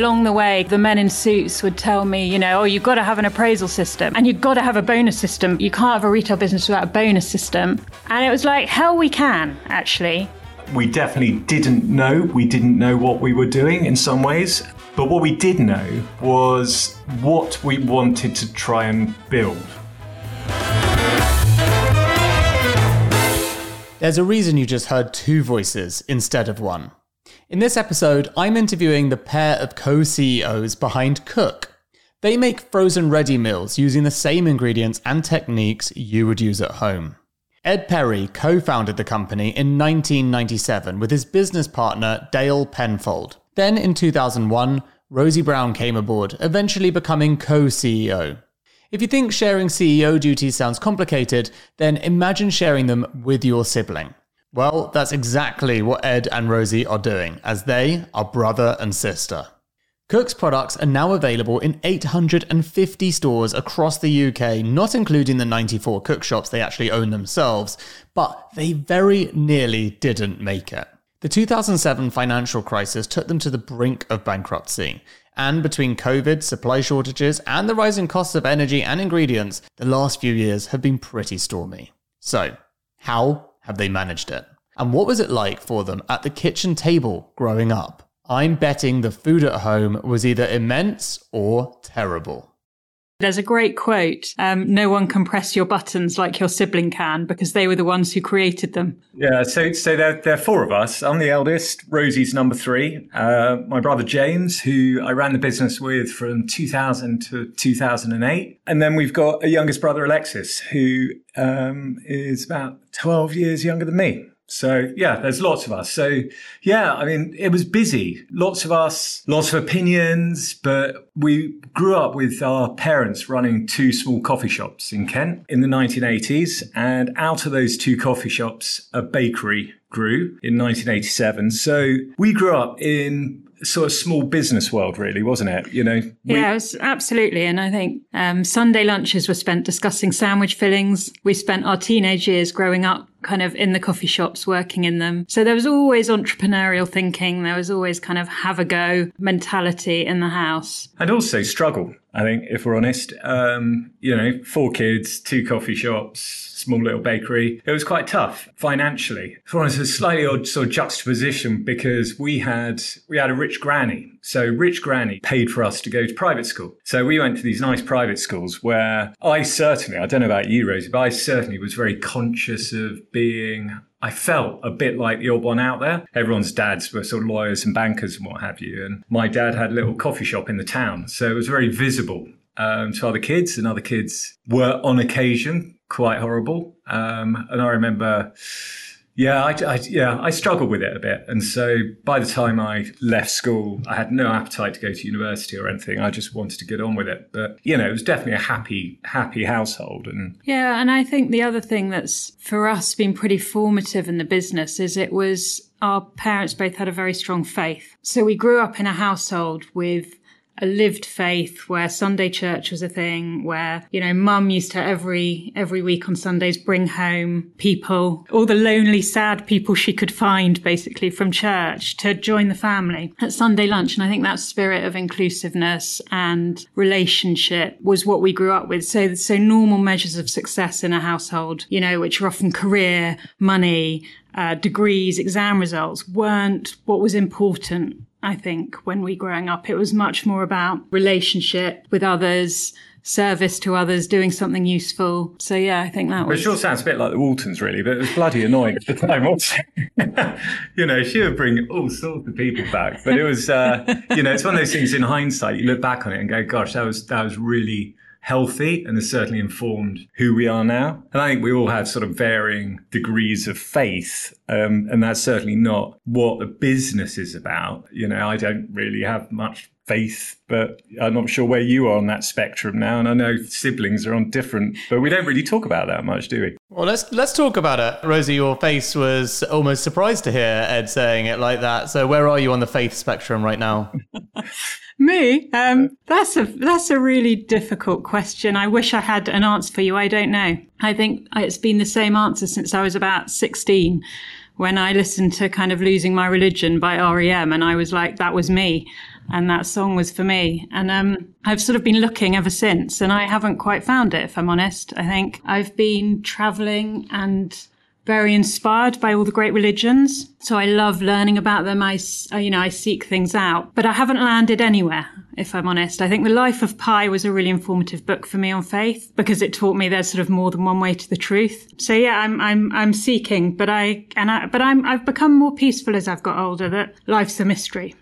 Along the way, the men in suits would tell me, you know, oh, you've got to have an appraisal system and you've got to have a bonus system. You can't have a retail business without a bonus system. And it was like, hell, we can, actually. We definitely didn't know. We didn't know what we were doing in some ways. But what we did know was what we wanted to try and build. There's a reason you just heard two voices instead of one. In this episode, I'm interviewing the pair of co CEOs behind Cook. They make frozen ready meals using the same ingredients and techniques you would use at home. Ed Perry co founded the company in 1997 with his business partner Dale Penfold. Then in 2001, Rosie Brown came aboard, eventually becoming co CEO. If you think sharing CEO duties sounds complicated, then imagine sharing them with your sibling. Well, that's exactly what Ed and Rosie are doing, as they are brother and sister. Cook's products are now available in 850 stores across the UK, not including the 94 cook shops they actually own themselves, but they very nearly didn't make it. The 2007 financial crisis took them to the brink of bankruptcy, and between COVID, supply shortages, and the rising costs of energy and ingredients, the last few years have been pretty stormy. So, how have they managed it? And what was it like for them at the kitchen table growing up? I'm betting the food at home was either immense or terrible. There's a great quote um, No one can press your buttons like your sibling can because they were the ones who created them. Yeah, so, so there, there are four of us. I'm the eldest. Rosie's number three. Uh, my brother James, who I ran the business with from 2000 to 2008. And then we've got a youngest brother, Alexis, who um, is about 12 years younger than me. So yeah, there's lots of us. So yeah, I mean, it was busy. Lots of us, lots of opinions, but we grew up with our parents running two small coffee shops in Kent in the 1980s. And out of those two coffee shops, a bakery grew in 1987. So we grew up in sort of small business world, really, wasn't it? You know? We- yeah, it was absolutely. And I think um, Sunday lunches were spent discussing sandwich fillings. We spent our teenage years growing up kind of in the coffee shops, working in them. So there was always entrepreneurial thinking. There was always kind of have a go mentality in the house. And also struggle, I think, if we're honest. Um, you know, four kids, two coffee shops, small little bakery. It was quite tough financially. For us, a slightly odd sort of juxtaposition because we had we had a rich granny. So rich granny paid for us to go to private school. So we went to these nice private schools where I certainly, I don't know about you, Rosie, but I certainly was very conscious of being I felt a bit like the odd one out there. Everyone's dads were sort of lawyers and bankers and what have you. And my dad had a little coffee shop in the town. So it was very visible um, to other kids, and other kids were on occasion quite horrible. Um, and I remember, yeah, I, I, yeah, I struggled with it a bit. And so by the time I left school, I had no appetite to go to university or anything. I just wanted to get on with it. But you know, it was definitely a happy, happy household. And yeah, and I think the other thing that's for us been pretty formative in the business is it was our parents both had a very strong faith. So we grew up in a household with a lived faith where Sunday church was a thing, where, you know, mum used to every, every week on Sundays bring home people, all the lonely, sad people she could find basically from church to join the family at Sunday lunch. And I think that spirit of inclusiveness and relationship was what we grew up with. So, so normal measures of success in a household, you know, which are often career, money, uh, degrees, exam results weren't what was important I think, when we growing up. It was much more about relationship with others, service to others, doing something useful. So yeah, I think that was. It sure sounds a bit like the Waltons, really, but it was bloody annoying at the time. Also, you know, she would bring all sorts of people back, but it was, uh, you know, it's one of those things. In hindsight, you look back on it and go, "Gosh, that was that was really." Healthy and has certainly informed who we are now. And I think we all have sort of varying degrees of faith. Um, and that's certainly not what the business is about. You know, I don't really have much faith, but I'm not sure where you are on that spectrum now. And I know siblings are on different, but we don't really talk about that much, do we? Well, let's let's talk about it. Rosie, your face was almost surprised to hear Ed saying it like that. So where are you on the faith spectrum right now? Me? Um, that's a that's a really difficult question. I wish I had an answer for you. I don't know. I think it's been the same answer since I was about sixteen, when I listened to kind of Losing My Religion by REM and I was like, that was me. And that song was for me. And um, I've sort of been looking ever since and I haven't quite found it, if I'm honest. I think I've been traveling and very inspired by all the great religions. So I love learning about them. I, you know, I seek things out, but I haven't landed anywhere, if I'm honest. I think The Life of Pi was a really informative book for me on faith because it taught me there's sort of more than one way to the truth. So yeah, I'm, I'm, I'm seeking, but I, and I, but I'm, I've become more peaceful as I've got older that life's a mystery.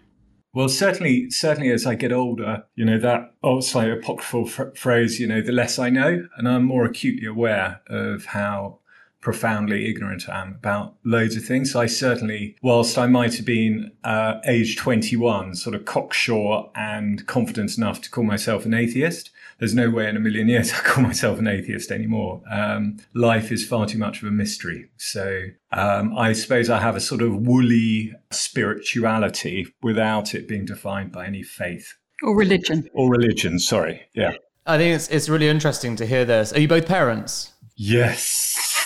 Well, certainly, certainly as I get older, you know, that old slightly apocryphal phrase, you know, the less I know, and I'm more acutely aware of how profoundly ignorant I am about loads of things. So I certainly, whilst I might have been uh, age 21, sort of cocksure and confident enough to call myself an atheist, there's no way in a million years I call myself an atheist anymore. Um, life is far too much of a mystery. So um, I suppose I have a sort of woolly spirituality without it being defined by any faith. Or religion. Or religion, sorry. Yeah. I think it's, it's really interesting to hear this. Are you both parents? Yes.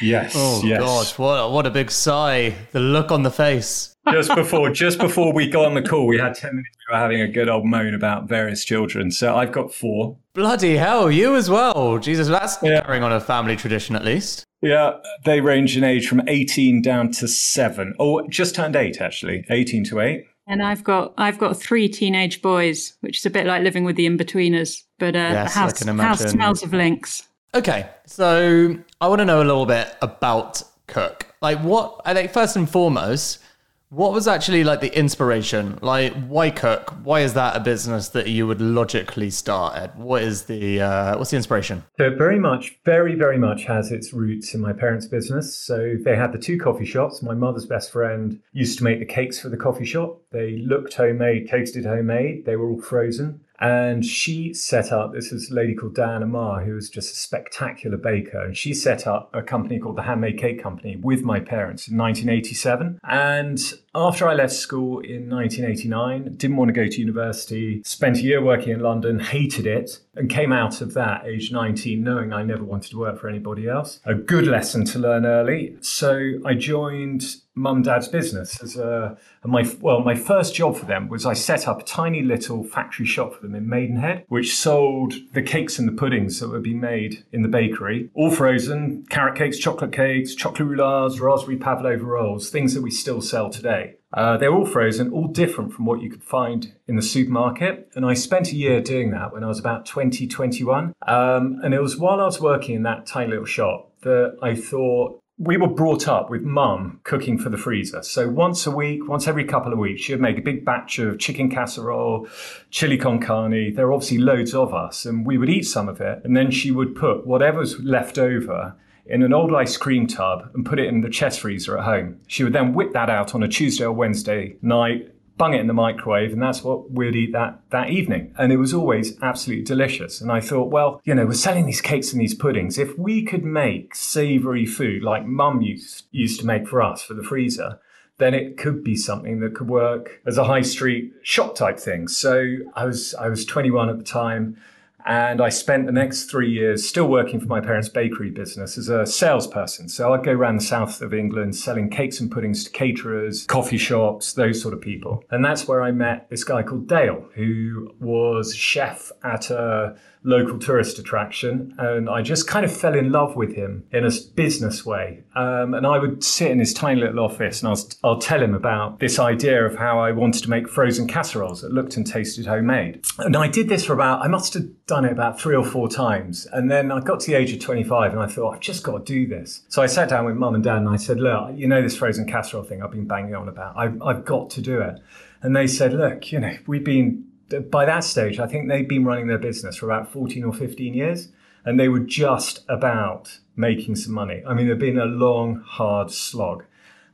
Yes. Oh yes. gosh, what what a big sigh. The look on the face. just before just before we got on the call, we had ten minutes. We were having a good old moan about various children. So I've got four. Bloody hell, you as well. Jesus, that's yeah. carrying on a family tradition at least. Yeah, they range in age from eighteen down to seven, or just turned eight actually, eighteen to eight. And I've got I've got three teenage boys, which is a bit like living with the Inbetweeners, but uh, yes, house, house smells of Lynx. Okay, so I want to know a little bit about Cook. Like, what? I think first and foremost, what was actually like the inspiration? Like, why Cook? Why is that a business that you would logically start at? What is the uh, what's the inspiration? So it very much, very, very much has its roots in my parents' business. So they had the two coffee shops. My mother's best friend used to make the cakes for the coffee shop. They looked homemade, tasted homemade. They were all frozen. And she set up, this is a lady called Diana Marr, who was just a spectacular baker. And she set up a company called the Handmade Cake Company with my parents in 1987. And after I left school in 1989, didn't want to go to university, spent a year working in London, hated it, and came out of that age 19 knowing I never wanted to work for anybody else. A good lesson to learn early. So I joined mum dad's business as a my well my first job for them was I set up a tiny little factory shop for them in Maidenhead which sold the cakes and the puddings that would be made in the bakery all frozen carrot cakes chocolate cakes chocolate roulades raspberry pavlova rolls things that we still sell today uh, they're all frozen, all different from what you could find in the supermarket. And I spent a year doing that when I was about 20, 21. Um, and it was while I was working in that tiny little shop that I thought, we were brought up with mum cooking for the freezer. So once a week, once every couple of weeks, she would make a big batch of chicken casserole, chili con carne. There were obviously loads of us, and we would eat some of it. And then she would put whatever's left over in an old ice cream tub and put it in the chest freezer at home. She would then whip that out on a Tuesday or Wednesday night, bung it in the microwave, and that's what we'd eat that, that evening. And it was always absolutely delicious. And I thought, well, you know, we're selling these cakes and these puddings. If we could make savory food like mum used, used to make for us for the freezer, then it could be something that could work as a high street shop type thing. So I was I was 21 at the time. And I spent the next three years still working for my parents' bakery business as a salesperson. So I'd go around the south of England selling cakes and puddings to caterers, coffee shops, those sort of people. And that's where I met this guy called Dale, who was chef at a local tourist attraction. And I just kind of fell in love with him in a business way. Um, and I would sit in his tiny little office and I'll, I'll tell him about this idea of how I wanted to make frozen casseroles that looked and tasted homemade. And I did this for about, I must have done it about three or four times. And then I got to the age of 25 and I thought, I've just got to do this. So I sat down with mum and dad and I said, look, you know this frozen casserole thing I've been banging on about. I've, I've got to do it. And they said, look, you know, we've been by that stage, I think they'd been running their business for about 14 or 15 years, and they were just about making some money. I mean, it'd been a long, hard slog.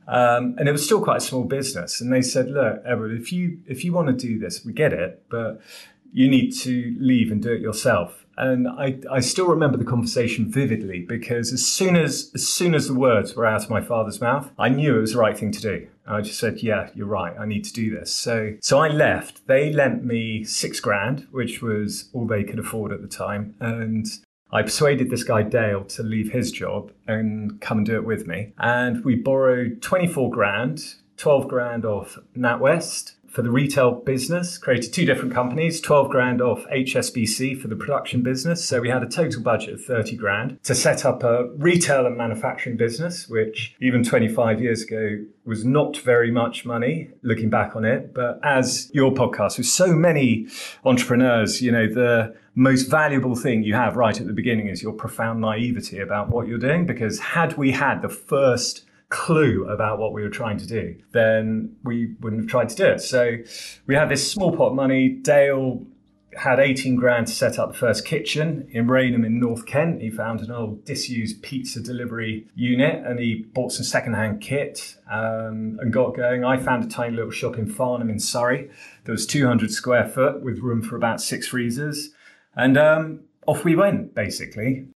Um, and it was still quite a small business. And they said, look, Edward, if you if you want to do this, we get it, but you need to leave and do it yourself. And I, I still remember the conversation vividly because as soon as as soon as the words were out of my father's mouth, I knew it was the right thing to do. I just said, "Yeah, you're right. I need to do this." So so I left. They lent me six grand, which was all they could afford at the time, and I persuaded this guy Dale to leave his job and come and do it with me. And we borrowed 24 grand, 12 grand off NatWest, for the retail business, created two different companies, 12 grand off HSBC for the production business. So we had a total budget of 30 grand to set up a retail and manufacturing business, which even 25 years ago was not very much money looking back on it. But as your podcast with so many entrepreneurs, you know, the most valuable thing you have right at the beginning is your profound naivety about what you're doing. Because had we had the first clue about what we were trying to do, then we wouldn't have tried to do it. So we had this small pot of money. Dale had 18 grand to set up the first kitchen in Rainham in North Kent. He found an old disused pizza delivery unit and he bought some secondhand kit um, and got going. I found a tiny little shop in Farnham in Surrey. There was 200 square foot with room for about six freezers. And um, off we went, basically.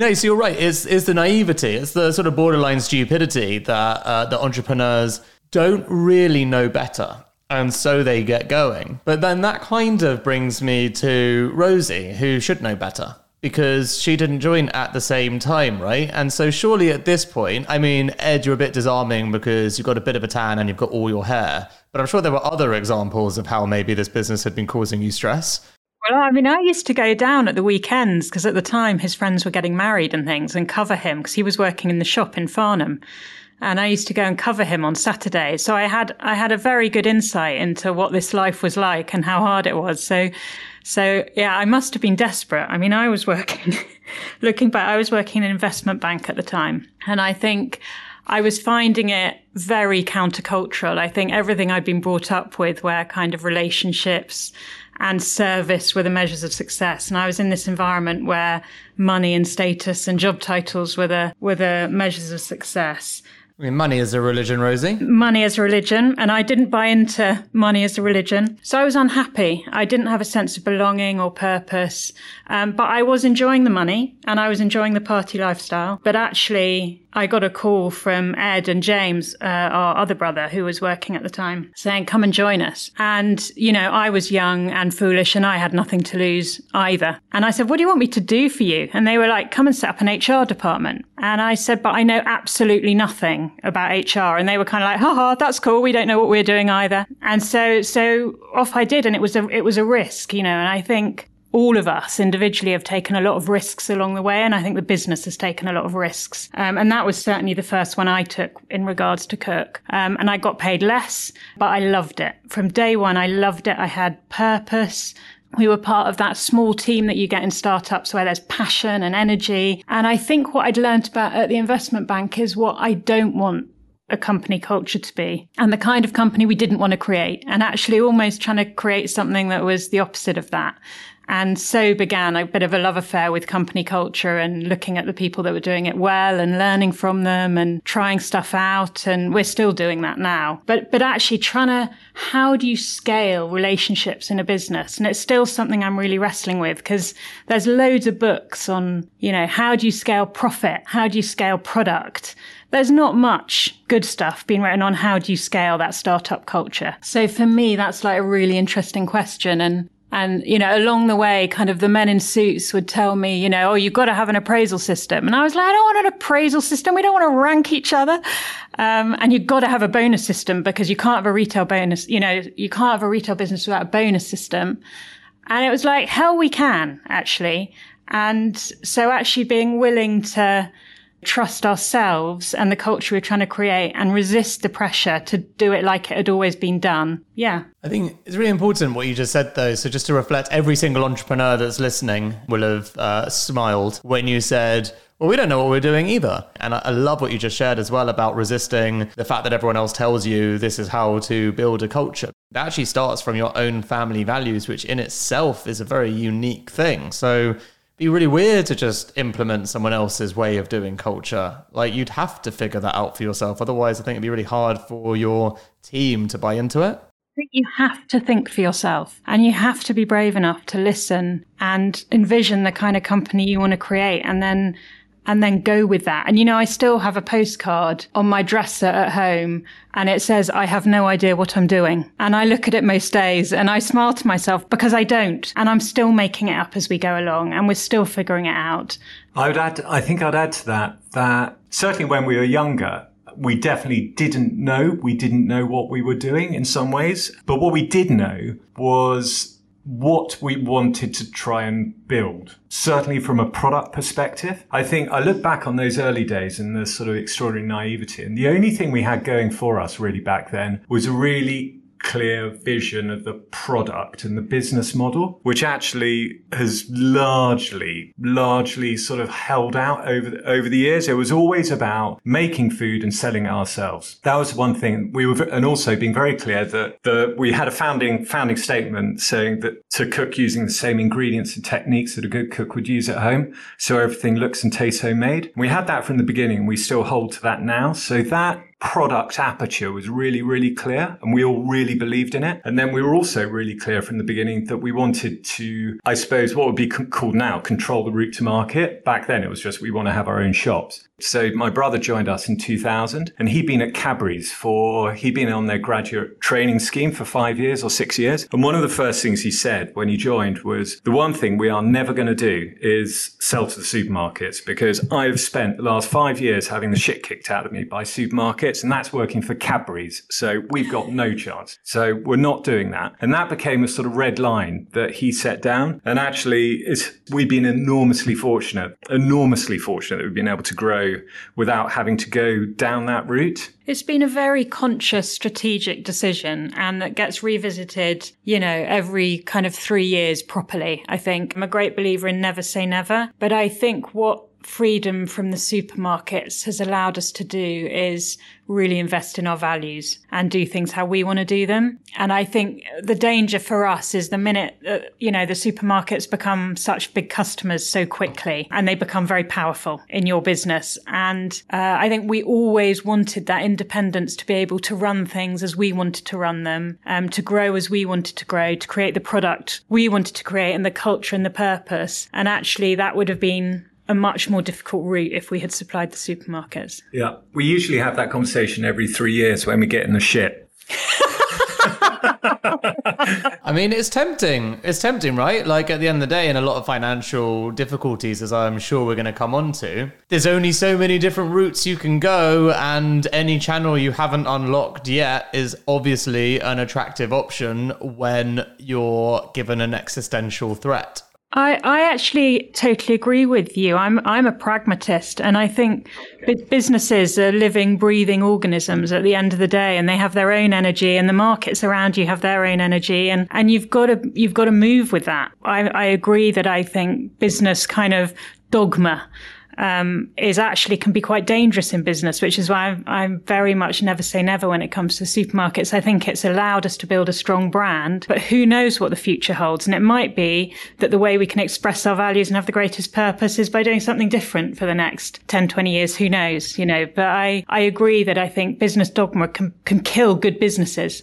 No, so you're right. It's, it's the naivety, it's the sort of borderline stupidity that uh, the entrepreneurs don't really know better. And so they get going. But then that kind of brings me to Rosie, who should know better because she didn't join at the same time, right? And so surely at this point, I mean, Ed, you're a bit disarming because you've got a bit of a tan and you've got all your hair. But I'm sure there were other examples of how maybe this business had been causing you stress. Well, I mean, I used to go down at the weekends because at the time his friends were getting married and things and cover him because he was working in the shop in Farnham. And I used to go and cover him on Saturday. So I had I had a very good insight into what this life was like and how hard it was. So so yeah, I must have been desperate. I mean, I was working looking back, I was working in an investment bank at the time. And I think I was finding it very countercultural. I think everything I'd been brought up with were kind of relationships and service were the measures of success. And I was in this environment where money and status and job titles were the, were the measures of success. I mean, money is a religion, Rosie. Money as a religion. And I didn't buy into money as a religion. So I was unhappy. I didn't have a sense of belonging or purpose. Um, but I was enjoying the money and I was enjoying the party lifestyle. But actually, I got a call from Ed and James, uh, our other brother who was working at the time, saying, come and join us. And, you know, I was young and foolish and I had nothing to lose either. And I said, what do you want me to do for you? And they were like, come and set up an HR department. And I said, but I know absolutely nothing about HR. And they were kind of like, haha, that's cool. We don't know what we're doing either. And so, so off I did. And it was a, it was a risk, you know, and I think all of us individually have taken a lot of risks along the way. And I think the business has taken a lot of risks. Um, and that was certainly the first one I took in regards to Cook. Um, and I got paid less, but I loved it. From day one, I loved it. I had purpose. We were part of that small team that you get in startups where there's passion and energy. And I think what I'd learned about at the investment bank is what I don't want a company culture to be and the kind of company we didn't want to create and actually almost trying to create something that was the opposite of that. And so began a bit of a love affair with company culture and looking at the people that were doing it well and learning from them and trying stuff out. And we're still doing that now. But, but actually trying to, how do you scale relationships in a business? And it's still something I'm really wrestling with because there's loads of books on, you know, how do you scale profit? How do you scale product? there's not much good stuff being written on how do you scale that startup culture. So for me, that's like a really interesting question. And and, you know, along the way, kind of the men in suits would tell me, you know, oh, you've got to have an appraisal system. And I was like, I don't want an appraisal system. We don't want to rank each other. Um, and you've got to have a bonus system because you can't have a retail bonus, you know, you can't have a retail business without a bonus system. And it was like, hell, we can actually. And so actually being willing to, trust ourselves and the culture we're trying to create and resist the pressure to do it like it had always been done. Yeah. I think it's really important what you just said, though. So, just to reflect, every single entrepreneur that's listening will have uh, smiled when you said, well, we don't know what we're doing either. And I, love what you just shared as well about resisting the fact that everyone else tells you this is how to build a culture. That actually starts from your own family values, which in itself is a very unique thing. So, be really weird to just implement someone else's way of doing culture. Like you'd have to figure that out for yourself. Otherwise, I think it'd be really hard for your team to buy into it. I think you have to think for yourself and you have to be brave enough to listen and envision the kind of company you want to create and then and then go with that. And you know, I still have a postcard on my dresser at home and it says, I have no idea what I'm doing. And I look at it most days and I smile to myself because I don't. And I'm still making it up as we go along and we're still figuring it out. I would add, I think I'd add to that, that certainly when we were younger, we definitely didn't know. We didn't know what we were doing in some ways. But what we did know was what we wanted to try and build. Certainly from a product perspective. I think I look back on those early days and the sort of extraordinary naivety. And the only thing we had going for us really back then was a really clear vision of the product and the business model, which actually has largely, largely sort of held out over, over the years. It was always about making food and selling it ourselves. That was one thing we were, and also being very clear that the, we had a founding, founding statement saying that to cook using the same ingredients and techniques that a good cook would use at home. So everything looks and tastes homemade. We had that from the beginning we still hold to that now. So that product aperture was really, really clear and we all really believed in it. And then we were also really clear from the beginning that we wanted to, I suppose, what would be called now control the route to market. Back then it was just we want to have our own shops. So my brother joined us in 2000 and he'd been at Cadbury's for, he'd been on their graduate training scheme for five years or six years. And one of the first things he said when he joined was the one thing we are never going to do is sell to the supermarkets because I've spent the last five years having the shit kicked out of me by supermarkets and that's working for Cadbury's. So we've got no chance. So we're not doing that. And that became a sort of red line that he set down. And actually it's, we've been enormously fortunate, enormously fortunate that we've been able to grow without having to go down that route. It's been a very conscious strategic decision and that gets revisited, you know, every kind of three years properly. I think I'm a great believer in never say never, but I think what freedom from the supermarkets has allowed us to do is really invest in our values and do things how we want to do them. And I think the danger for us is the minute, uh, you know, the supermarkets become such big customers so quickly and they become very powerful in your business. And uh, I think we always wanted that independence to be able to run things as we wanted to run them, um, to grow as we wanted to grow, to create the product we wanted to create and the culture and the purpose. And actually that would have been a much more difficult route if we had supplied the supermarkets. Yeah. We usually have that conversation every three years when we get in the shit. I mean, it's tempting. It's tempting, right? Like at the end of the day, in a lot of financial difficulties, as I'm sure we're going to come on to, there's only so many different routes you can go, and any channel you haven't unlocked yet is obviously an attractive option when you're given an existential threat. I, I actually totally agree with you. I'm I'm a pragmatist, and I think businesses are living, breathing organisms at the end of the day, and they have their own energy, and the markets around you have their own energy, and and you've got to you've got to move with that. I, I agree that I think business kind of dogma um, is actually can be quite dangerous in business, which is why I'm, I'm, very much never say never when it comes to supermarkets. I think it's allowed us to build a strong brand, but who knows what the future holds? And it might be that the way we can express our values and have the greatest purpose is by doing something different for the next 10, 20 years. Who knows? You know, but I, I agree that I think business dogma can, can kill good businesses.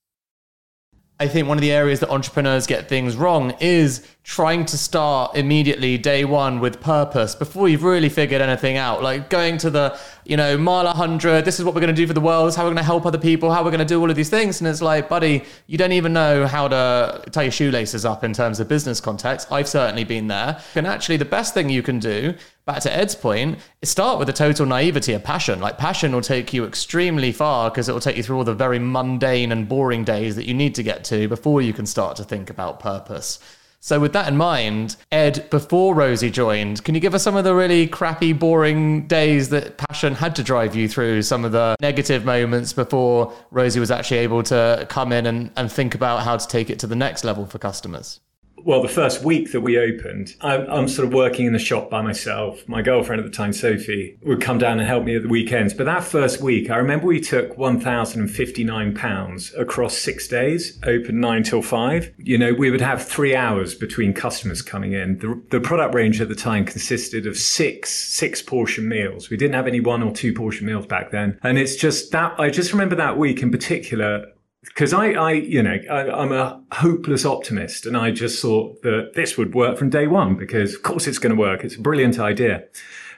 I think one of the areas that entrepreneurs get things wrong is trying to start immediately day one with purpose before you've really figured anything out. Like going to the, you know, mile 100, this is what we're going to do for the world, this is how we're going to help other people, how we're going to do all of these things. And it's like, buddy, you don't even know how to tie your shoelaces up in terms of business context. I've certainly been there. And actually, the best thing you can do back to Ed's point, is start with a total naivety of passion. Like passion will take you extremely far because it will take you through all the very mundane and boring days that you need to get to before you can start to think about purpose. So, with that in mind, Ed, before Rosie joined, can you give us some of the really crappy, boring days that passion had to drive you through, some of the negative moments before Rosie was actually able to come in and, and think about how to take it to the next level for customers? Well, the first week that we opened, I'm, I'm, sort of working in the shop by myself. My girlfriend at the time, Sophie, would come down and help me at the weekends. But that first week, I remember we took £1,059 across six days, open nine till five. You know, we would have three hours between customers coming in. The, the product range at the time consisted of six, six portion meals. We didn't have any one or two portion meals back then. And it's just that, I just remember that week in particular because I, I, you know, I, am a hopeless optimist, and I just thought that this would work from day one because, of course, it's going to work. It's a brilliant idea,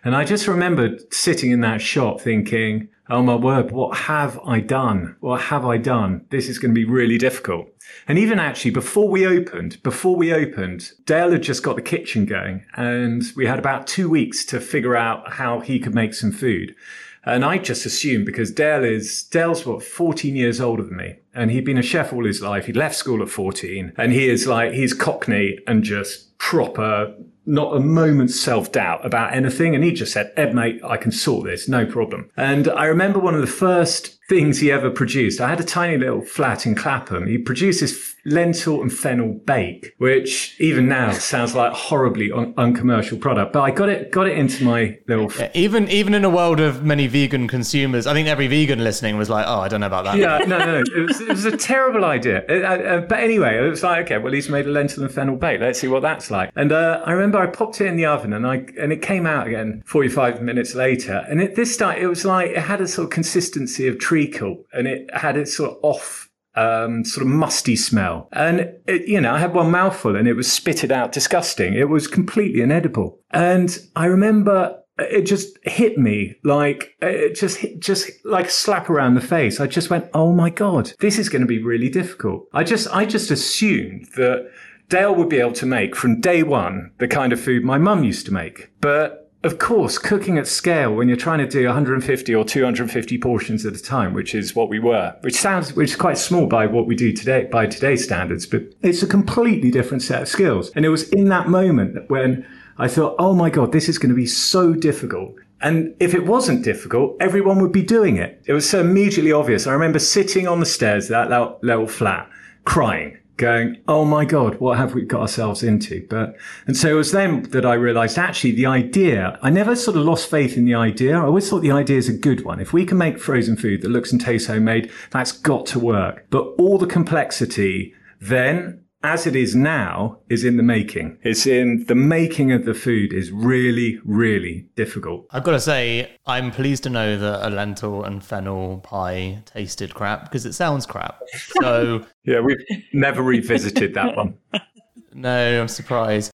and I just remembered sitting in that shop thinking, "Oh my word, what have I done? What have I done? This is going to be really difficult." And even actually, before we opened, before we opened, Dale had just got the kitchen going, and we had about two weeks to figure out how he could make some food. And I just assumed because Dale is, Dale's what, 14 years older than me. And he'd been a chef all his life. He left school at 14 and he is like, he's cockney and just proper, not a moment's self doubt about anything. And he just said, Ed, mate, I can sort this, no problem. And I remember one of the first things he ever produced. I had a tiny little flat in Clapham. He produced this lentil and fennel bake, which even now sounds like horribly un- uncommercial product. But I got it got it into my little. Yeah, even even in a world of many vegan consumers, I think every vegan listening was like, "Oh, I don't know about that." Yeah, no, no, it was, it was a terrible idea. Uh, uh, but anyway, it was like, okay, well, he's made a lentil and fennel bake. Let's see what that's like. And uh, I remember I popped it in the oven, and I and it came out again 45 minutes later, and at this time it was like it had a sort of consistency of treacle, and it had its sort of off um, sort of musty smell. And, it, you know, I had one mouthful and it was spitted out disgusting. It was completely inedible. And I remember it just hit me like it just hit, just like a slap around the face. I just went, "Oh my god, this is going to be really difficult." I just I just assumed that Dale would be able to make from day one the kind of food my mum used to make. But of course, cooking at scale when you're trying to do 150 or 250 portions at a time, which is what we were, which sounds which is quite small by what we do today by today's standards, but it's a completely different set of skills. And it was in that moment that when I thought, oh my god, this is going to be so difficult. And if it wasn't difficult, everyone would be doing it. It was so immediately obvious. I remember sitting on the stairs, that little flat, crying going, oh my God, what have we got ourselves into? But, and so it was then that I realized actually the idea, I never sort of lost faith in the idea. I always thought the idea is a good one. If we can make frozen food that looks and tastes homemade, that's got to work. But all the complexity then as it is now is in the making. It's in the making of the food is really, really difficult. I've got to say, I'm pleased to know that a lentil and fennel pie tasted crap because it sounds crap. So yeah, we've never revisited that one. No, I'm surprised.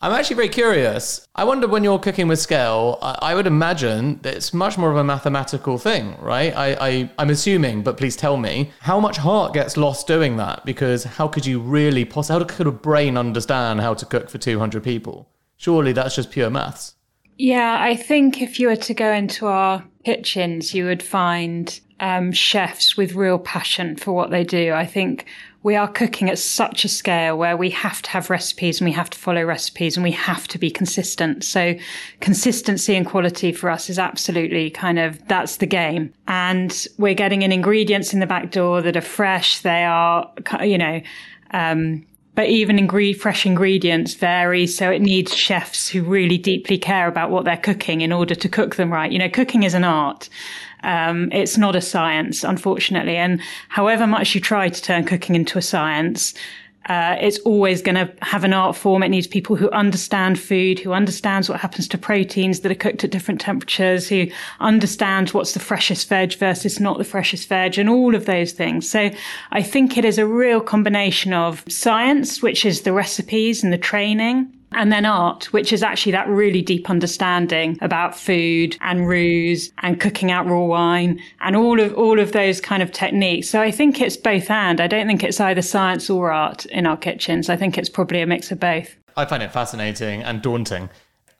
I'm actually very curious. I wonder when you're cooking with scale, I, I would imagine that it's much more of a mathematical thing, right? I, I, I'm assuming, but please tell me, how much heart gets lost doing that? Because how could you really possibly, how could a brain understand how to cook for 200 people? Surely that's just pure maths. Yeah, I think if you were to go into our kitchens, you would find um, chefs with real passion for what they do. I think we are cooking at such a scale where we have to have recipes and we have to follow recipes and we have to be consistent. So consistency and quality for us is absolutely kind of that's the game. And we're getting in ingredients in the back door that are fresh. They are, you know, um, but even ingre- fresh ingredients vary. So it needs chefs who really deeply care about what they're cooking in order to cook them right. You know, cooking is an art. Um, it's not a science, unfortunately. And however much you try to turn cooking into a science, uh, it's always going to have an art form. It needs people who understand food, who understands what happens to proteins that are cooked at different temperatures, who understands what's the freshest veg versus not the freshest veg, and all of those things. So I think it is a real combination of science, which is the recipes and the training, and then art, which is actually that really deep understanding about food and roux and cooking out raw wine and all of all of those kind of techniques. So I think it's both and. I don't think it's either science or art in our kitchens. I think it's probably a mix of both. I find it fascinating and daunting.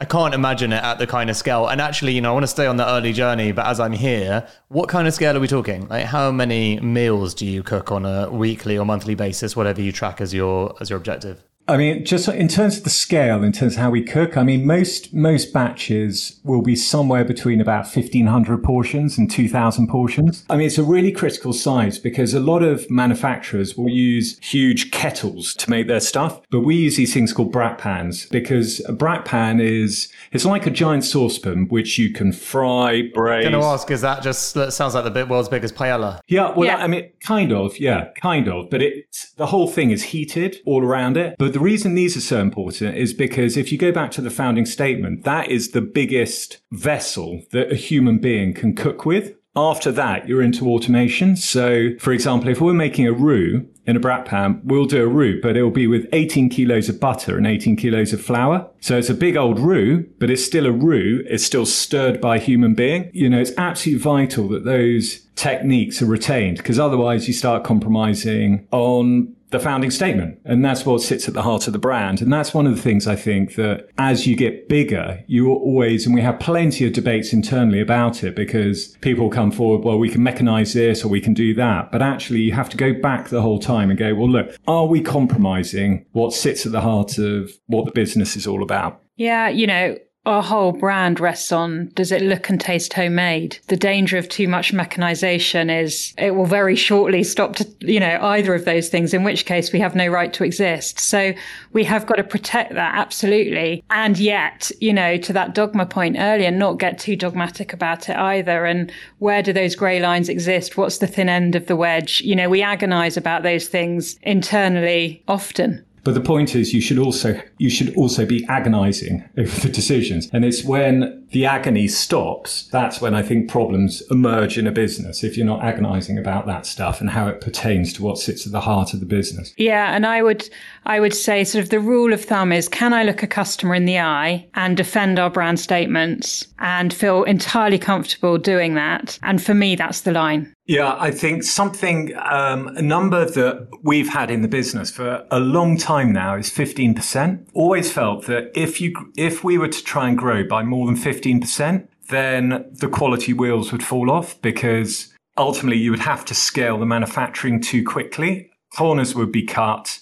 I can't imagine it at the kind of scale. And actually, you know, I want to stay on the early journey, but as I'm here, what kind of scale are we talking? Like how many meals do you cook on a weekly or monthly basis, whatever you track as your as your objective? I mean, just in terms of the scale, in terms of how we cook, I mean, most most batches will be somewhere between about fifteen hundred portions and two thousand portions. I mean, it's a really critical size because a lot of manufacturers will use huge kettles to make their stuff, but we use these things called brat pans because a brat pan is it's like a giant saucepan which you can fry, braise. I'm going to ask, is that just that sounds like the bit world's biggest paella? Yeah, well, yeah. I mean, kind of, yeah, kind of, but it the whole thing is heated all around it, but the reason these are so important is because if you go back to the founding statement, that is the biggest vessel that a human being can cook with. After that, you're into automation. So, for example, if we're making a roux in a brat pan, we'll do a roux, but it'll be with 18 kilos of butter and 18 kilos of flour. So it's a big old roux, but it's still a roux. It's still stirred by a human being. You know, it's absolutely vital that those techniques are retained because otherwise you start compromising on the founding statement. And that's what sits at the heart of the brand. And that's one of the things I think that as you get bigger, you always, and we have plenty of debates internally about it because people come forward, well, we can mechanize this or we can do that. But actually, you have to go back the whole time and go, well, look, are we compromising what sits at the heart of what the business is all about? Yeah, you know, our whole brand rests on does it look and taste homemade? The danger of too much mechanization is it will very shortly stop to, you know, either of those things, in which case we have no right to exist. So we have got to protect that absolutely. And yet, you know, to that dogma point earlier, not get too dogmatic about it either. And where do those grey lines exist? What's the thin end of the wedge? You know, we agonize about those things internally often. But the point is, you should also you should also be agonising over the decisions, and it's when the agony stops that's when I think problems emerge in a business. If you're not agonising about that stuff and how it pertains to what sits at the heart of the business. Yeah, and I would I would say sort of the rule of thumb is: can I look a customer in the eye and defend our brand statements and feel entirely comfortable doing that? And for me, that's the line. Yeah, I think something, um, a number that we've had in the business for a long time now is 15%. Always felt that if you, if we were to try and grow by more than 15%, then the quality wheels would fall off because ultimately you would have to scale the manufacturing too quickly. Corners would be cut.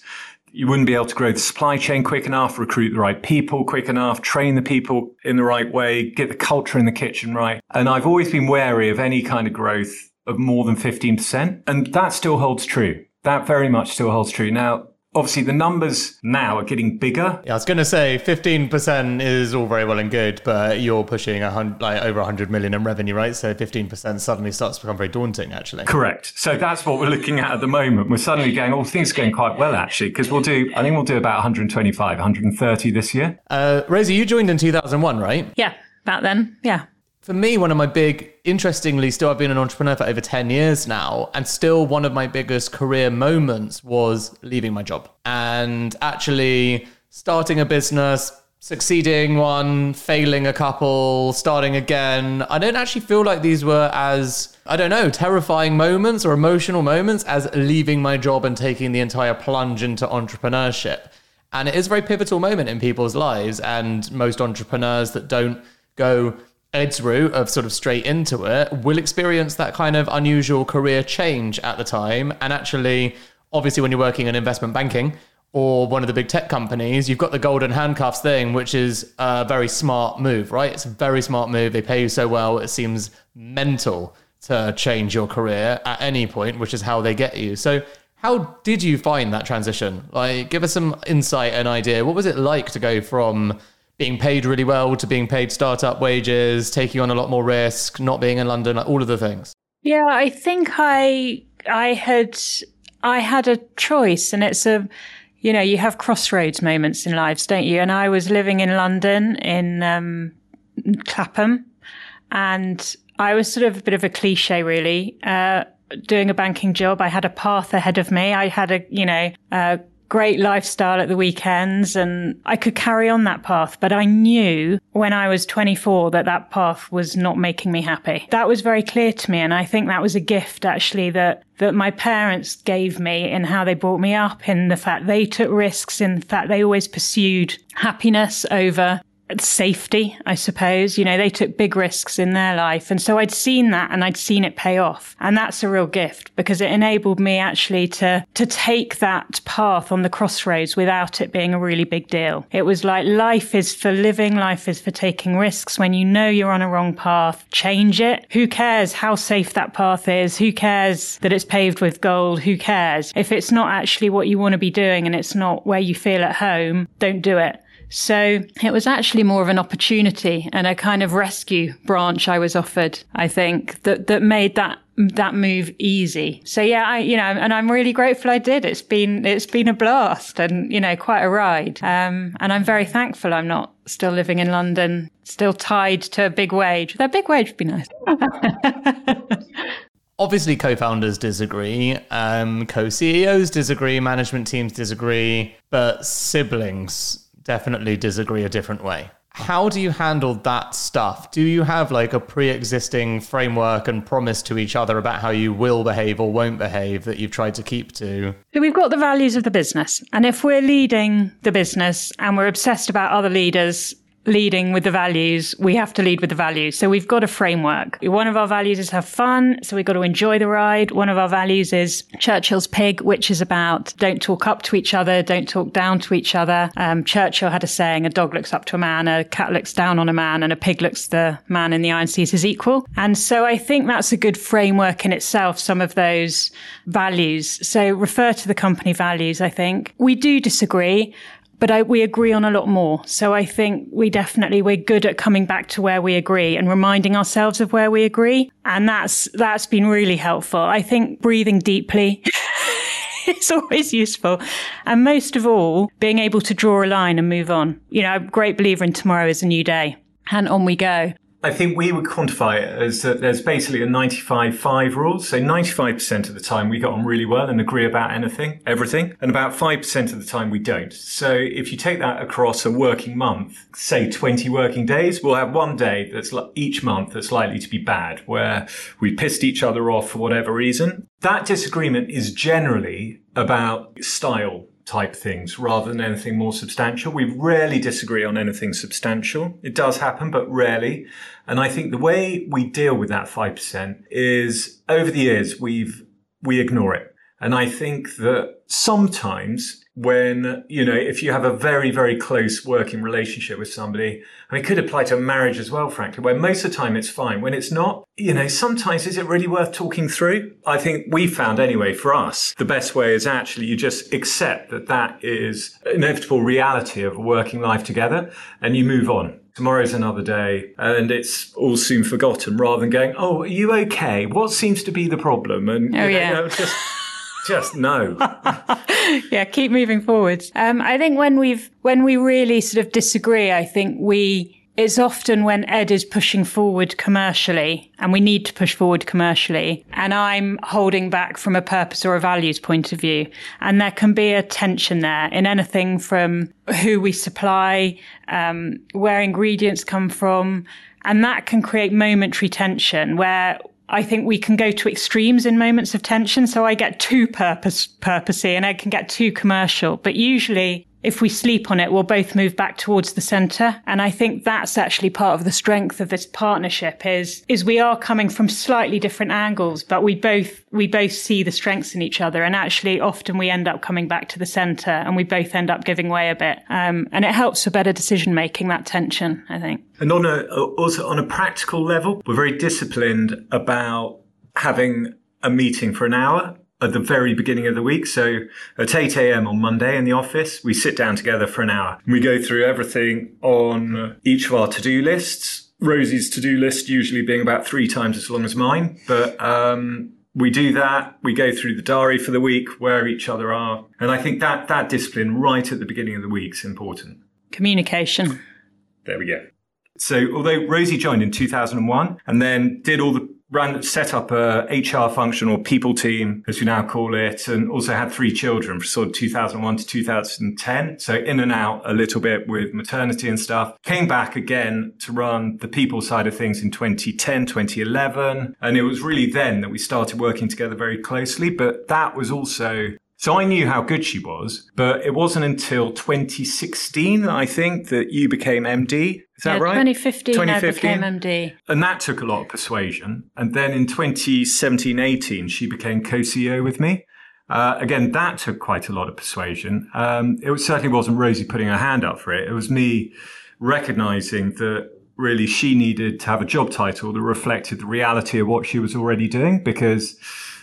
You wouldn't be able to grow the supply chain quick enough, recruit the right people quick enough, train the people in the right way, get the culture in the kitchen right. And I've always been wary of any kind of growth of more than 15%. And that still holds true. That very much still holds true. Now, obviously the numbers now are getting bigger. Yeah, I was going to say 15% is all very well and good, but you're pushing a hundred, like over 100 million in revenue, right? So 15% suddenly starts to become very daunting, actually. Correct. So that's what we're looking at at the moment. We're suddenly going, oh, things are going quite well, actually, because we'll do, I think we'll do about 125, 130 this year. Uh, Rosie, you joined in 2001, right? Yeah, about then. Yeah for me, one of my big, interestingly, still I've been an entrepreneur for over 10 years now, and still one of my biggest career moments was leaving my job and actually starting a business, succeeding one, failing a couple, starting again. I don't actually feel like these were as, I don't know, terrifying moments or emotional moments as leaving my job and taking the entire plunge into entrepreneurship. And it is a very pivotal moment in people's lives, and most entrepreneurs that don't go Ed's route of sort of straight into it will experience that kind of unusual career change at the time. And actually, obviously, when you're working in investment banking or one of the big tech companies, you've got the golden handcuffs thing, which is a very smart move, right? It's a very smart move. They pay you so well, it seems mental to change your career at any point, which is how they get you. So, how did you find that transition? Like, give us some insight and idea. What was it like to go from being paid really well to being paid startup wages, taking on a lot more risk, not being in London, all of the things? Yeah, I think I I had I had a choice, and it's a you know you have crossroads moments in lives, don't you? And I was living in London in um, Clapham, and I was sort of a bit of a cliche, really. Uh, doing a banking job, I had a path ahead of me. I had a you know. A great lifestyle at the weekends and I could carry on that path. But I knew when I was 24 that that path was not making me happy. That was very clear to me. And I think that was a gift actually that, that my parents gave me in how they brought me up, in the fact they took risks, in the fact they always pursued happiness over safety, I suppose. You know, they took big risks in their life. And so I'd seen that and I'd seen it pay off. And that's a real gift because it enabled me actually to, to take that path on the crossroads without it being a really big deal. It was like life is for living, life is for taking risks. When you know you're on a wrong path, change it. Who cares how safe that path is? Who cares that it's paved with gold? Who cares? If it's not actually what you want to be doing and it's not where you feel at home, don't do it. So it was actually more of an opportunity and a kind of rescue branch I was offered, I think, that, that made that that move easy. So yeah, I you know, and I'm really grateful I did. It's been it's been a blast and you know quite a ride. Um, and I'm very thankful I'm not still living in London, still tied to a big wage. That big wage would be nice. Obviously, co-founders disagree, um, co-CEOs disagree, management teams disagree, but siblings definitely disagree a different way. How do you handle that stuff? Do you have like a pre existing framework and promise to each other about how you will behave or won't behave that you've tried to keep to? So we've got the values of the business. And if we're leading the business and we're obsessed about other leaders leading with the values, we have to lead with the values. So we've got a framework. One of our values is have fun. So we've got to enjoy the ride. One of our values is Churchill's pig, which is about don't talk up to each other, don't talk down to each other. Um, Churchill had a saying, a dog looks up to a man, a cat looks down on a man, and a pig looks the man in the eye and sees his equal. And so I think that's a good framework in itself, some of those values. So refer to the company values, I think. We do disagree but I, we agree on a lot more. So I think we definitely we're good at coming back to where we agree and reminding ourselves of where we agree, and that's that's been really helpful. I think breathing deeply. is always useful. And most of all, being able to draw a line and move on. You know, I'm a great believer in tomorrow is a new day. And on we go. I think we would quantify it as that there's basically a 95-5 rule. So 95% of the time we get on really well and agree about anything, everything, and about 5% of the time we don't. So if you take that across a working month, say 20 working days, we'll have one day that's each month that's likely to be bad, where we pissed each other off for whatever reason. That disagreement is generally about style type things rather than anything more substantial. We rarely disagree on anything substantial. It does happen, but rarely. And I think the way we deal with that 5% is over the years, we've, we ignore it. And I think that sometimes when, you know, if you have a very, very close working relationship with somebody, I mean, it could apply to marriage as well, frankly, where most of the time it's fine. When it's not, you know, sometimes is it really worth talking through? I think we found anyway for us, the best way is actually you just accept that that is inevitable reality of working life together and you move on tomorrow's another day and it's all soon forgotten rather than going, oh, are you okay? What seems to be the problem? And oh, you know, yeah. You know, just just no. yeah, keep moving forwards. Um, I think when we've when we really sort of disagree, I think we it's often when Ed is pushing forward commercially and we need to push forward commercially and I'm holding back from a purpose or a values point of view. And there can be a tension there in anything from who we supply, um, where ingredients come from. And that can create momentary tension where I think we can go to extremes in moments of tension. So I get too purpose, purposey and I can get too commercial, but usually if we sleep on it, we'll both move back towards the center. And I think that's actually part of the strength of this partnership is, is we are coming from slightly different angles, but we both, we both see the strengths in each other. And actually often we end up coming back to the center and we both end up giving way a bit. Um, and it helps for better decision making, that tension, I think. And on a, also on a practical level, we're very disciplined about having a meeting for an hour at the very beginning of the week. So at 8 a.m. on Monday in the office, we sit down together for an hour. We go through everything on each of our to do lists. Rosie's to do list usually being about three times as long as mine, but um, we do that. We go through the diary for the week, where each other are, and I think that that discipline right at the beginning of the week is important. Communication. There we go. So although Rosie joined in 2001 and then did all the ran set up a HR function or people team, as we now call it, and also had three children from sort of 2001 to 2010. So in and out a little bit with maternity and stuff. Came back again to run the people side of things in 2010, 2011. And it was really then that we started working together very closely. But that was also so I knew how good she was, but it wasn't until 2016, I think, that you became MD. Is that yeah, right? 2015, 2015, I became MD. And that took a lot of persuasion. And then in 2017, 18, she became co-CEO with me. Uh, again, that took quite a lot of persuasion. Um, it certainly wasn't Rosie putting her hand up for it. It was me recognizing that really she needed to have a job title that reflected the reality of what she was already doing because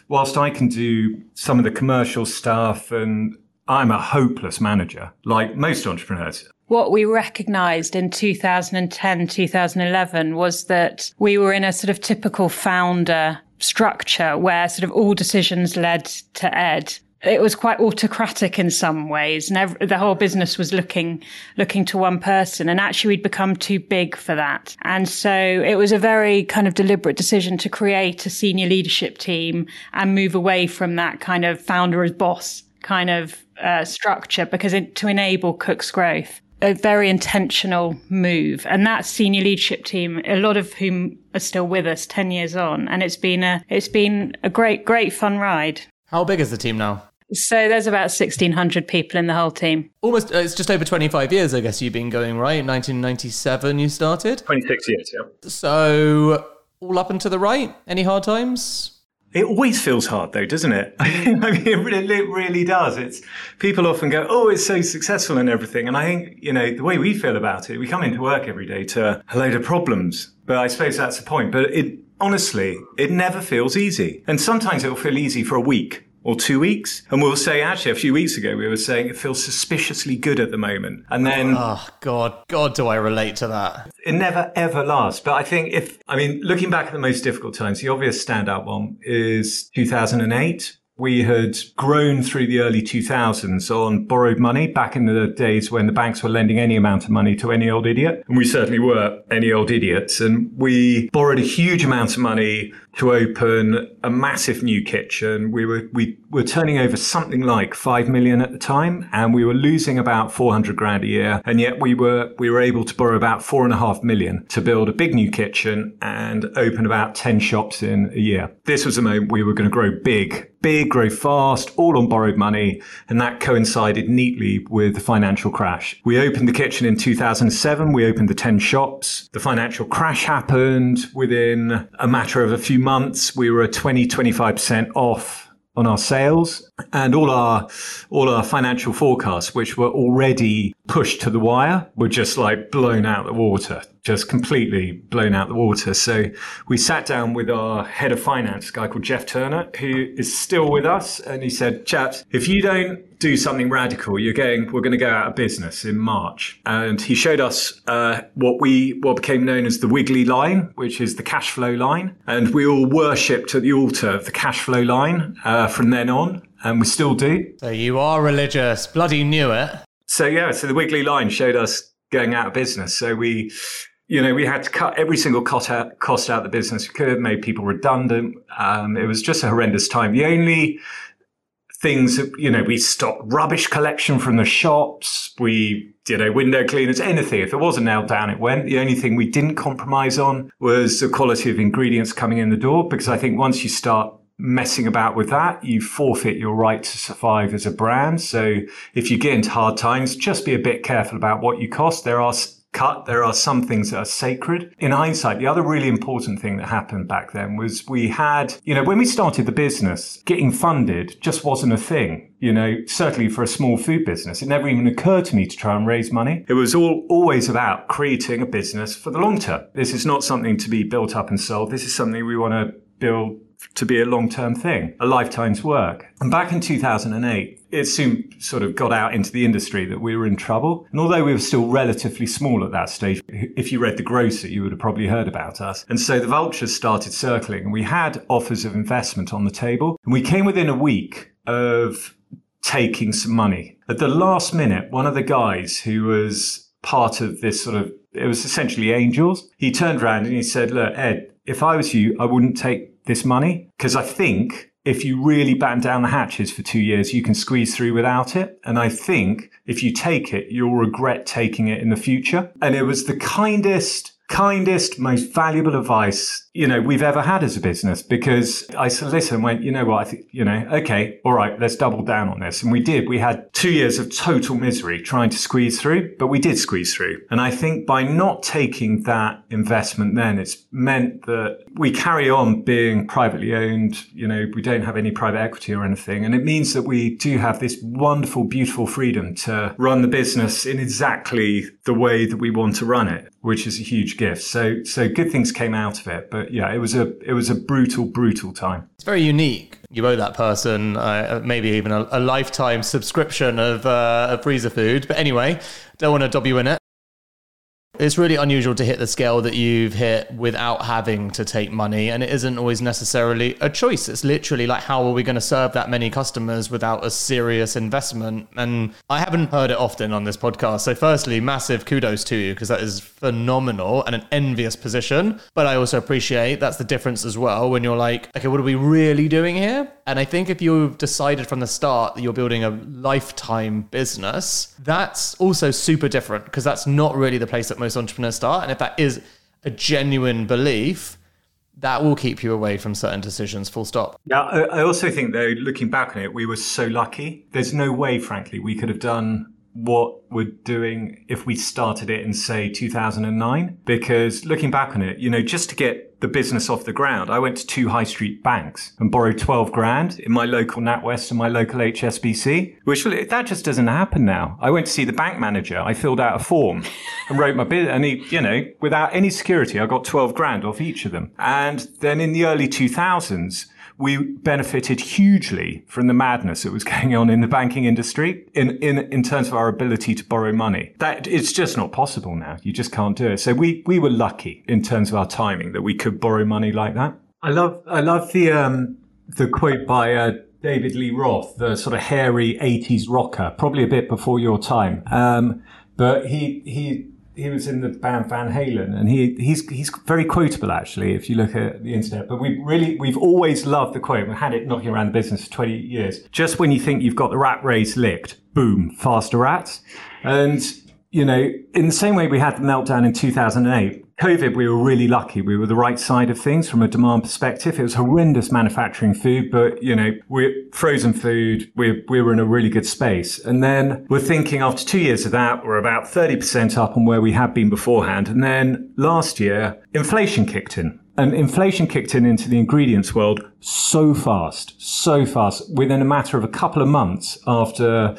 whilst I can do some of the commercial stuff and I'm a hopeless manager, like most entrepreneurs. What we recognized in 2010, 2011 was that we were in a sort of typical founder structure where sort of all decisions led to Ed it was quite autocratic in some ways and every, the whole business was looking looking to one person and actually we'd become too big for that. And so it was a very kind of deliberate decision to create a senior leadership team and move away from that kind of founder as boss kind of uh, structure because it, to enable cook's growth. A very intentional move and that senior leadership team a lot of whom are still with us 10 years on and it's been a it's been a great great fun ride. How big is the team now so there's about 1,600 people in the whole team. Almost, uh, it's just over 25 years, I guess you've been going, right? 1997 you started? 26 years, yeah. So all up and to the right? Any hard times? It always feels hard though, doesn't it? I mean, it really, it really does. It's people often go, "Oh, it's so successful and everything," and I think you know the way we feel about it. We come into work every day to a load of problems, but I suppose that's the point. But it honestly, it never feels easy, and sometimes it will feel easy for a week, or two weeks. And we'll say, actually, a few weeks ago, we were saying it feels suspiciously good at the moment. And then. Oh, God, God, do I relate to that? It never, ever lasts. But I think if, I mean, looking back at the most difficult times, the obvious standout one is 2008 we had grown through the early 2000s on borrowed money back in the days when the banks were lending any amount of money to any old idiot. And we certainly were any old idiots. And we borrowed a huge amount of money to open a massive new kitchen. We were, we were turning over something like 5 million at the time and we were losing about 400 grand a year. And yet we were, we were able to borrow about four and a half million to build a big new kitchen and open about 10 shops in a year. This was the moment we were going to grow big big, grow fast, all on borrowed money. And that coincided neatly with the financial crash. We opened the kitchen in 2007. We opened the 10 shops. The financial crash happened within a matter of a few months. We were 20, 25% off on our sales and all our all our financial forecasts which were already pushed to the wire were just like blown out the water just completely blown out the water. So we sat down with our head of finance, a guy called Jeff Turner, who is still with us. And he said, chaps, if you don't do something radical, you're going, we're going to go out of business in March. And he showed us uh, what we, what became known as the Wiggly line, which is the cash flow line. And we all worshipped at the altar of the cash flow line uh, from then on. And we still do. So you are religious. Bloody knew it. So yeah, so the Wiggly line showed us going out of business. So we you know, we had to cut every single cost out, cost out of the business we could, made people redundant. Um, it was just a horrendous time. The only things, that, you know, we stopped rubbish collection from the shops. We, you know, window cleaners, anything. If it wasn't nailed down, it went. The only thing we didn't compromise on was the quality of ingredients coming in the door, because I think once you start messing about with that, you forfeit your right to survive as a brand. So if you get into hard times, just be a bit careful about what you cost. There are cut. There are some things that are sacred. In hindsight, the other really important thing that happened back then was we had, you know, when we started the business, getting funded just wasn't a thing. You know, certainly for a small food business, it never even occurred to me to try and raise money. It was all always about creating a business for the long term. This is not something to be built up and sold. This is something we want to build to be a long term thing, a lifetime's work. And back in 2008, it soon sort of got out into the industry that we were in trouble. And although we were still relatively small at that stage, if you read The Grocer, you would have probably heard about us. And so the vultures started circling and we had offers of investment on the table. And we came within a week of taking some money. At the last minute, one of the guys who was part of this sort of, it was essentially angels, he turned around and he said, look, Ed, if I was you, I wouldn't take this money because I think if you really batten down the hatches for two years, you can squeeze through without it. And I think if you take it, you'll regret taking it in the future. And it was the kindest, kindest, most valuable advice you know, we've ever had as a business because I listened and went, you know what, I think, you know, okay, all right, let's double down on this. And we did. We had two years of total misery trying to squeeze through, but we did squeeze through. And I think by not taking that investment then, it's meant that we carry on being privately owned. You know, we don't have any private equity or anything. And it means that we do have this wonderful, beautiful freedom to run the business in exactly the way that we want to run it, which is a huge gift. So, so good things came out of it, but yeah, it was a it was a brutal, brutal time. It's very unique. You owe that person uh, maybe even a, a, lifetime subscription of uh, freezer food. But anyway, don't want to dob you in it. It's really unusual to hit the scale that you've hit without having to take money, and it isn't always necessarily a choice. It's literally like, how are we going to serve that many customers without a serious investment? And I haven't heard it often on this podcast. So, firstly, massive kudos to you because that is phenomenal and an envious position. But I also appreciate that's the difference as well when you're like, okay, what are we really doing here? And I think if you've decided from the start that you're building a lifetime business, that's also super different because that's not really the place that most entrepreneurs start. And if that is a genuine belief, that will keep you away from certain decisions, full stop. Yeah, I also think, though, looking back on it, we were so lucky. There's no way, frankly, we could have done what we're doing if we started it in, say, 2009. Because looking back on it, you know, just to get the business off the ground, I went to two high street banks and borrowed 12 grand in my local NatWest and my local HSBC, which that just doesn't happen now. I went to see the bank manager. I filled out a form and wrote my bid and he, you know, without any security, I got 12 grand off each of them. And then in the early 2000s, we benefited hugely from the madness that was going on in the banking industry in, in, in terms of our ability to borrow money. That it's just not possible now. You just can't do it. So we, we were lucky in terms of our timing that we could borrow money like that. I love, I love the, um, the quote by, uh, David Lee Roth, the sort of hairy 80s rocker, probably a bit before your time. Um, but he, he he was in the band Van Halen, and he he's he's very quotable actually if you look at the internet. But we really we've always loved the quote. We've had it knocking around the business for twenty years. Just when you think you've got the rat race licked, boom, faster rats, and you know in the same way we had the meltdown in two thousand and eight. COVID, we were really lucky. We were the right side of things from a demand perspective. It was horrendous manufacturing food, but you know, we're frozen food. We're, we were in a really good space. And then we're thinking after two years of that, we're about 30% up on where we had been beforehand. And then last year, inflation kicked in. And inflation kicked in into the ingredients world so fast, so fast. Within a matter of a couple of months after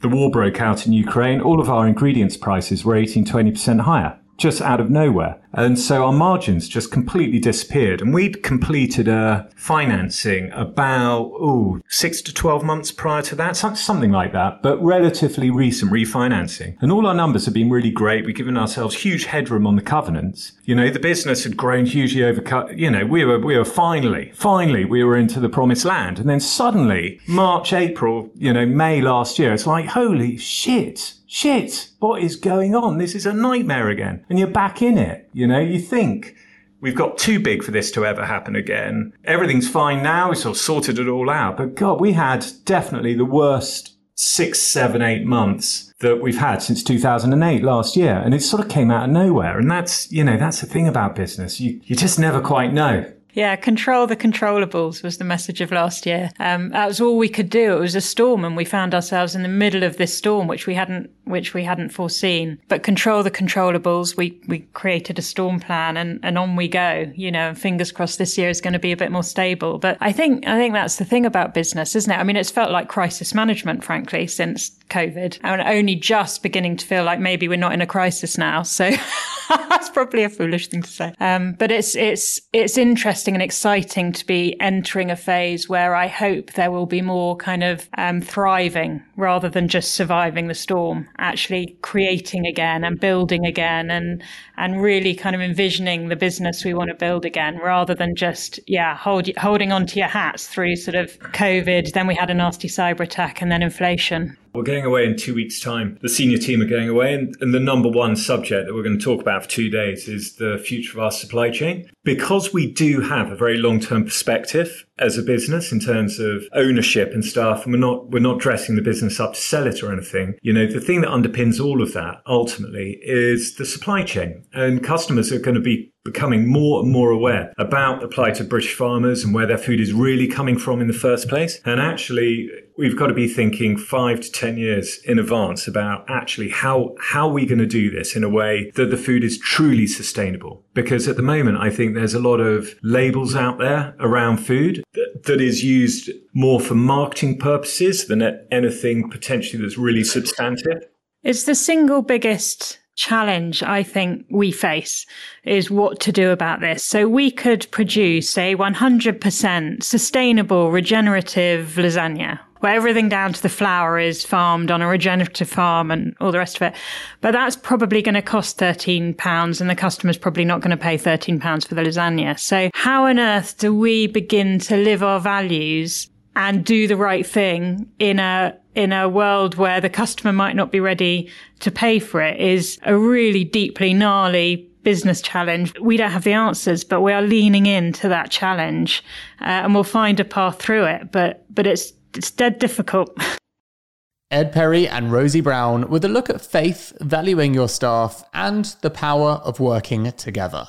the war broke out in Ukraine, all of our ingredients prices were 18, 20% higher just out of nowhere. And so our margins just completely disappeared. And we'd completed a financing about, oh, six to 12 months prior to that, something like that, but relatively recent refinancing. And all our numbers have been really great. We've given ourselves huge headroom on the covenants. You know, the business had grown hugely overcut. You know, we were, we were finally, finally, we were into the promised land. And then suddenly, March, April, you know, May last year, it's like, holy shit shit, what is going on? This is a nightmare again. And you're back in it. You know, you think we've got too big for this to ever happen again. Everything's fine now. We sort of sorted it all out. But God, we had definitely the worst six, seven, eight months that we've had since 2008 last year. And it sort of came out of nowhere. And that's, you know, that's the thing about business. You, you just never quite know Yeah, control the controllables was the message of last year. Um, that was all we could do. It was a storm, and we found ourselves in the middle of this storm, which we hadn't, which we hadn't foreseen. But control the controllables. We we created a storm plan, and and on we go. You know, fingers crossed this year is going to be a bit more stable. But I think I think that's the thing about business, isn't it? I mean, it's felt like crisis management, frankly, since COVID, and only just beginning to feel like maybe we're not in a crisis now. So that's probably a foolish thing to say. Um, but it's it's it's interesting and exciting to be entering a phase where I hope there will be more kind of um, thriving rather than just surviving the storm. Actually creating again and building again and and really kind of envisioning the business we want to build again rather than just yeah hold, holding on to your hats through sort of COVID. Then we had a nasty cyber attack and then inflation. We're going away in two weeks' time. The senior team are going away, and, and, the number one subject that we're going to talk about for two days is the future of our supply chain. Because we do have a very long term perspective as a business in terms of ownership and stuff, and we're not we're not dressing the business up to sell it or anything. You know, the thing that underpins all of that ultimately is the supply chain, and customers are going to be becoming more and more aware about the plight of British farmers and where their food is really coming from in the first place. And actually, we've got to be thinking five to 10 years in advance about actually how, how are we going to do this in a way that the food is truly sustainable? Because at the moment, I think there's a lot of labels out there around food that, that is used more for marketing purposes than anything potentially that's really substantive. It's the single biggest challenge I think we face is what to do about this. So we could produce a 100% sustainable regenerative lasagna where everything down to the flour is farmed on a regenerative farm and all the rest of it. But that's probably going to cost £13 and the customer's probably not going to pay £13 for the lasagna. So how on earth do we begin to live our values and do the right thing in a in a world where the customer might not be ready to pay for it is a really deeply gnarly business challenge. We don't have the answers, but we are leaning into that challenge, uh, and we'll find a path through it. But but it's it's dead difficult. Ed Perry and Rosie Brown with a look at faith, valuing your staff, and the power of working together.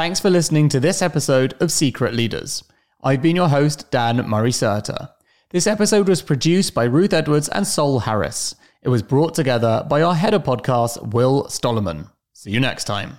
Thanks for listening to this episode of Secret Leaders. I've been your host, Dan Murray Serter. This episode was produced by Ruth Edwards and Sol Harris. It was brought together by our head of podcast, Will Stollerman. See you next time.